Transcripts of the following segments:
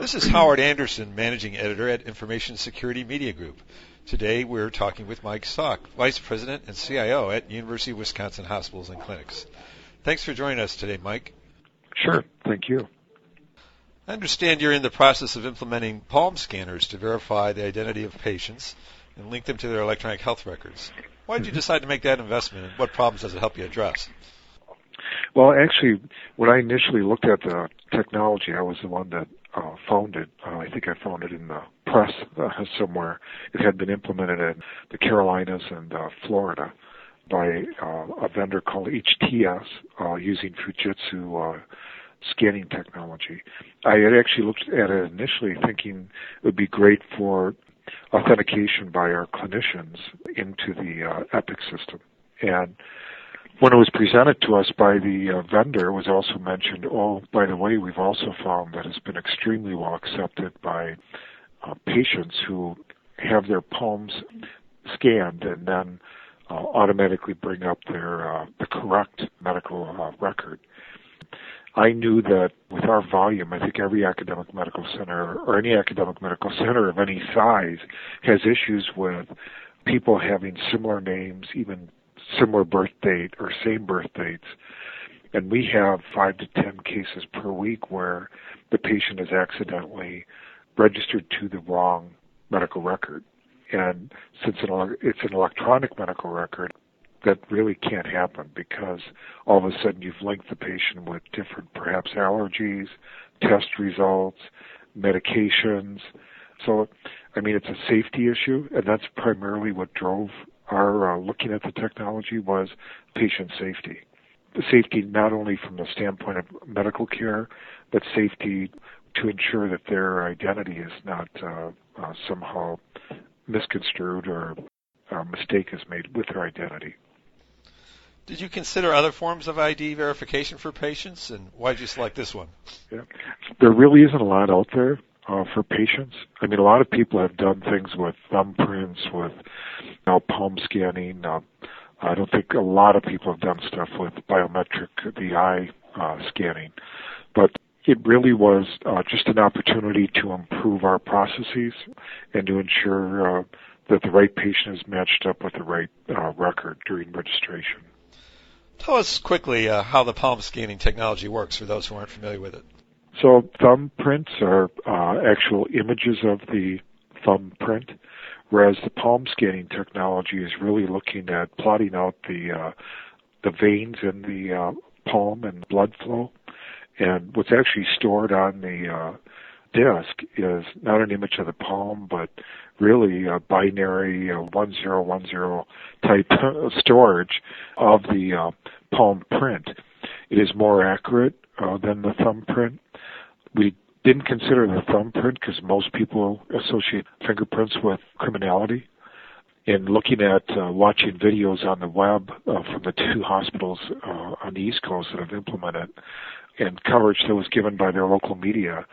This is Howard Anderson, Managing Editor at Information Security Media Group. Today we're talking with Mike Salk, Vice President and CIO at University of Wisconsin Hospitals and Clinics. Thanks for joining us today, Mike. Sure, thank you. I understand you're in the process of implementing palm scanners to verify the identity of patients and link them to their electronic health records. Why did you mm-hmm. decide to make that investment and what problems does it help you address? Well, actually, when I initially looked at the technology, I was the one that uh, found it. Uh, I think I found it in the press uh, somewhere. It had been implemented in the Carolinas and uh, Florida by uh, a vendor called HTS uh, using Fujitsu uh, scanning technology. I had actually looked at it initially thinking it would be great for authentication by our clinicians into the uh, Epic system. And when it was presented to us by the uh, vendor, it was also mentioned, oh, by the way, we've also found that it's been extremely well accepted by uh, patients who have their palms scanned and then uh, automatically bring up their uh, the correct medical uh, record. I knew that with our volume, I think every academic medical center or any academic medical center of any size has issues with people having similar names, even similar birth date or same birth dates. And we have five to ten cases per week where the patient is accidentally registered to the wrong medical record. And since it's an electronic medical record, that really can't happen because all of a sudden you've linked the patient with different perhaps allergies, test results, medications. So, I mean, it's a safety issue, and that's primarily what drove our uh, looking at the technology was patient safety. The safety not only from the standpoint of medical care, but safety to ensure that their identity is not uh, uh, somehow misconstrued or a mistake is made with their identity. Did you consider other forms of ID verification for patients, and why did you select this one? Yeah. There really isn't a lot out there uh, for patients. I mean, a lot of people have done things with thumbprints, with you know, palm scanning. Uh, I don't think a lot of people have done stuff with biometric, the eye uh, scanning, but it really was uh, just an opportunity to improve our processes and to ensure uh, that the right patient is matched up with the right uh, record during registration. Tell us quickly uh, how the palm scanning technology works for those who aren't familiar with it. So thumbprints are uh, actual images of the thumbprint, whereas the palm scanning technology is really looking at plotting out the uh, the veins in the uh, palm and blood flow. And what's actually stored on the uh, disk is not an image of the palm, but really a binary uh, 1010 type storage of the uh, palm print. It is more accurate uh, than the thumbprint. We didn't consider the thumbprint because most people associate fingerprints with criminality. In looking at uh, watching videos on the web uh, from the two hospitals uh, on the East Coast that have implemented and coverage that was given by their local media,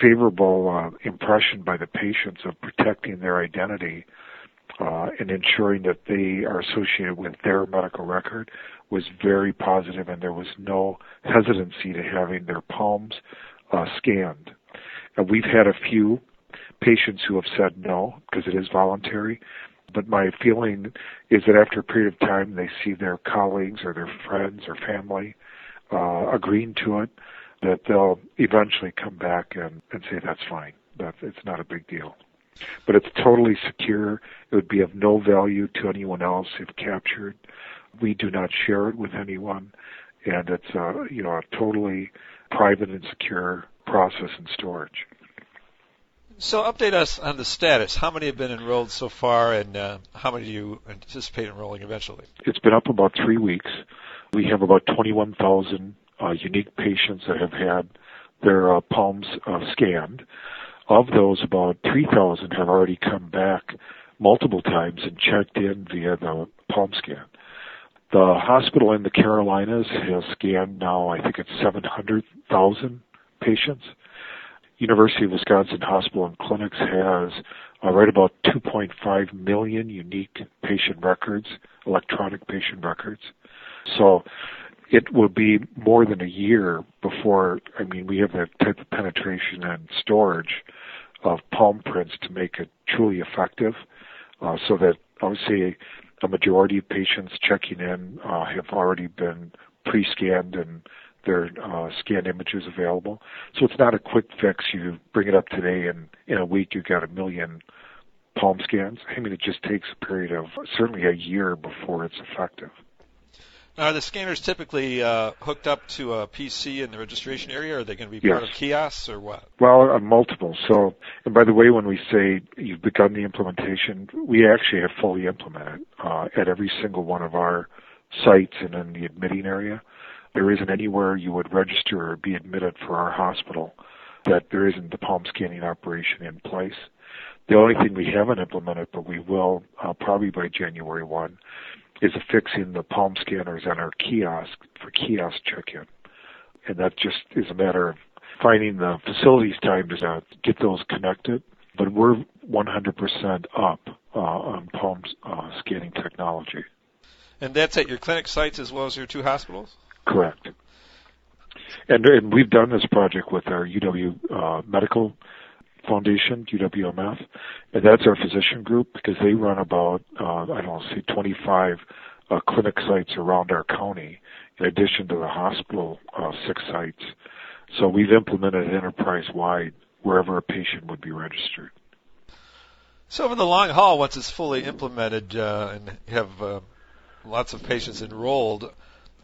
favorable uh, impression by the patients of protecting their identity uh, and ensuring that they are associated with their medical record was very positive, and there was no hesitancy to having their palms uh, scanned. And we've had a few patients who have said no because it is voluntary. But my feeling is that after a period of time, they see their colleagues or their friends or family uh, agreeing to it, that they'll eventually come back and, and say that's fine. That it's not a big deal. But it's totally secure. It would be of no value to anyone else if captured. We do not share it with anyone, and it's a you know a totally private and secure process and storage. So update us on the status. How many have been enrolled so far, and uh, how many do you anticipate enrolling eventually? It's been up about three weeks. We have about 21,000 uh, unique patients that have had their uh, palms uh, scanned. Of those, about 3,000 have already come back multiple times and checked in via the palm scan. The hospital in the Carolinas has scanned now, I think it's 700,000 patients. University of Wisconsin Hospital and Clinics has uh, right about 2.5 million unique patient records, electronic patient records. So it will be more than a year before, I mean, we have that type of penetration and storage of palm prints to make it truly effective uh, so that obviously a majority of patients checking in uh, have already been pre-scanned and their uh, scanned images available. So it's not a quick fix. You bring it up today, and in a week you've got a million palm scans. I mean, it just takes a period of certainly a year before it's effective. Now, are the scanners typically uh, hooked up to a PC in the registration area, or are they going to be yes. part of kiosks, or what? Well, uh, multiple. So, and by the way, when we say you've begun the implementation, we actually have fully implemented uh, at every single one of our sites and in the admitting area. There isn't anywhere you would register or be admitted for our hospital that there isn't the palm scanning operation in place. The only thing we haven't implemented, but we will uh, probably by January 1, is affixing the palm scanners on our kiosk for kiosk check-in. And that just is a matter of finding the facilities time to get those connected. But we're 100% up uh, on palm uh, scanning technology. And that's at your clinic sites as well as your two hospitals? Correct. And, and we've done this project with our UW uh, Medical Foundation, UWMF, and that's our physician group because they run about, uh, I don't know, say 25 uh, clinic sites around our county in addition to the hospital uh, six sites. So we've implemented it enterprise wide wherever a patient would be registered. So over the long haul, once it's fully implemented uh, and have uh, lots of patients enrolled,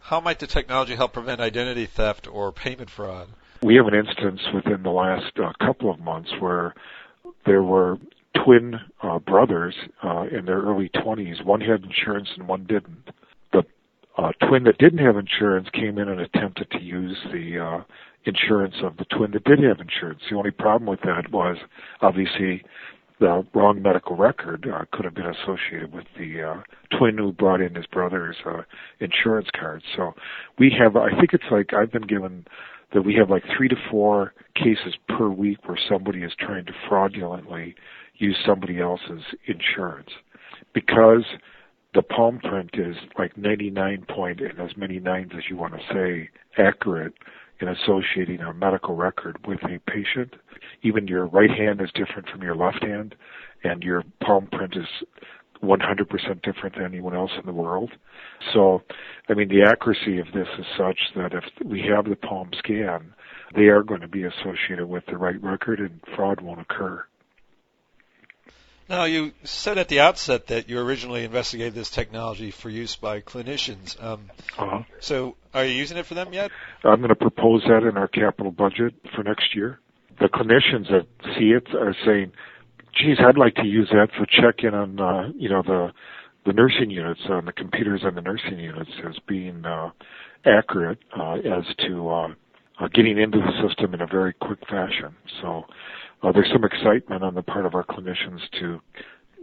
how might the technology help prevent identity theft or payment fraud? We have an instance within the last uh, couple of months where there were twin uh, brothers uh, in their early 20s. One had insurance and one didn't. The uh, twin that didn't have insurance came in and attempted to use the uh, insurance of the twin that did have insurance. The only problem with that was obviously the wrong medical record uh, could have been associated with the uh, twin who brought in his brother's uh, insurance card. So we have, I think it's like I've been given that we have like three to four cases per week where somebody is trying to fraudulently use somebody else's insurance because the palm print is like 99 point and as many nines as you want to say accurate in associating a medical record with a patient. Even your right hand is different from your left hand, and your palm print is 100% different than anyone else in the world. So, I mean, the accuracy of this is such that if we have the palm scan, they are going to be associated with the right record and fraud won't occur. Now, you said at the outset that you originally investigated this technology for use by clinicians. Um, uh-huh. So, are you using it for them yet? I'm going to propose that in our capital budget for next year. The clinicians that see it are saying, geez, I'd like to use that for check-in on, uh, you know, the the nursing units on the computers on the nursing units as being uh, accurate uh, as to uh, uh, getting into the system in a very quick fashion. So uh, there's some excitement on the part of our clinicians to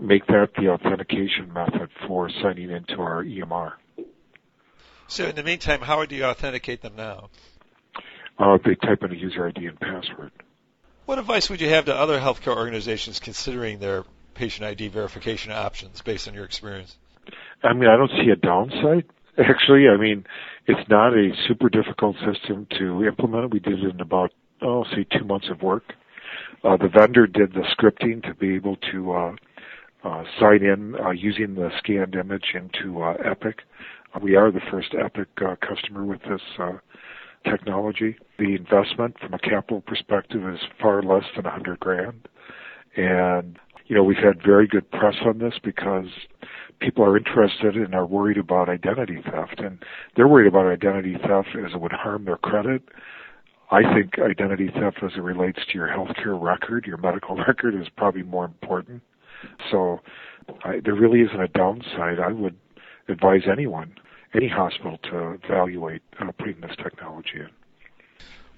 make that the authentication method for signing into our EMR. So in the meantime, how do you authenticate them now? Uh, they type in a user ID and password. What advice would you have to other healthcare organizations considering their patient ID verification options based on your experience? I mean, I don't see a downside. Actually, I mean, it's not a super difficult system to implement. We did it in about, oh, say two months of work. Uh, the vendor did the scripting to be able to uh, uh, sign in uh, using the scanned image into uh, Epic. We are the first Epic uh, customer with this technology. The investment from a capital perspective is far less than a hundred grand. And, you know, we've had very good press on this because people are interested and are worried about identity theft. And they're worried about identity theft as it would harm their credit. I think identity theft as it relates to your healthcare record, your medical record is probably more important. So I, there really isn't a downside. I would advise anyone any hospital to evaluate uh, putting this technology in.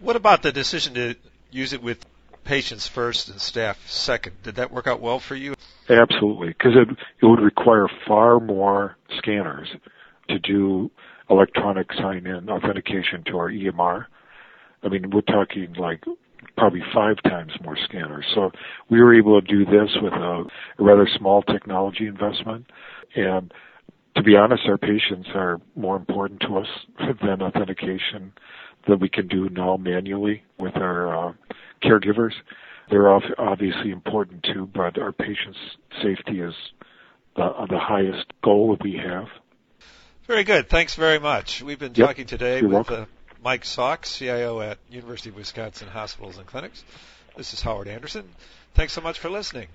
What about the decision to use it with patients first and staff second? Did that work out well for you? Absolutely, because it, it would require far more scanners to do electronic sign-in authentication to our EMR. I mean, we're talking like probably five times more scanners. So we were able to do this with a, a rather small technology investment and to be honest, our patients are more important to us than authentication that we can do now manually with our uh, caregivers. They're obviously important too, but our patients' safety is the, uh, the highest goal that we have. Very good. Thanks very much. We've been yep. talking today You're with uh, Mike Salk, CIO at University of Wisconsin Hospitals and Clinics. This is Howard Anderson. Thanks so much for listening.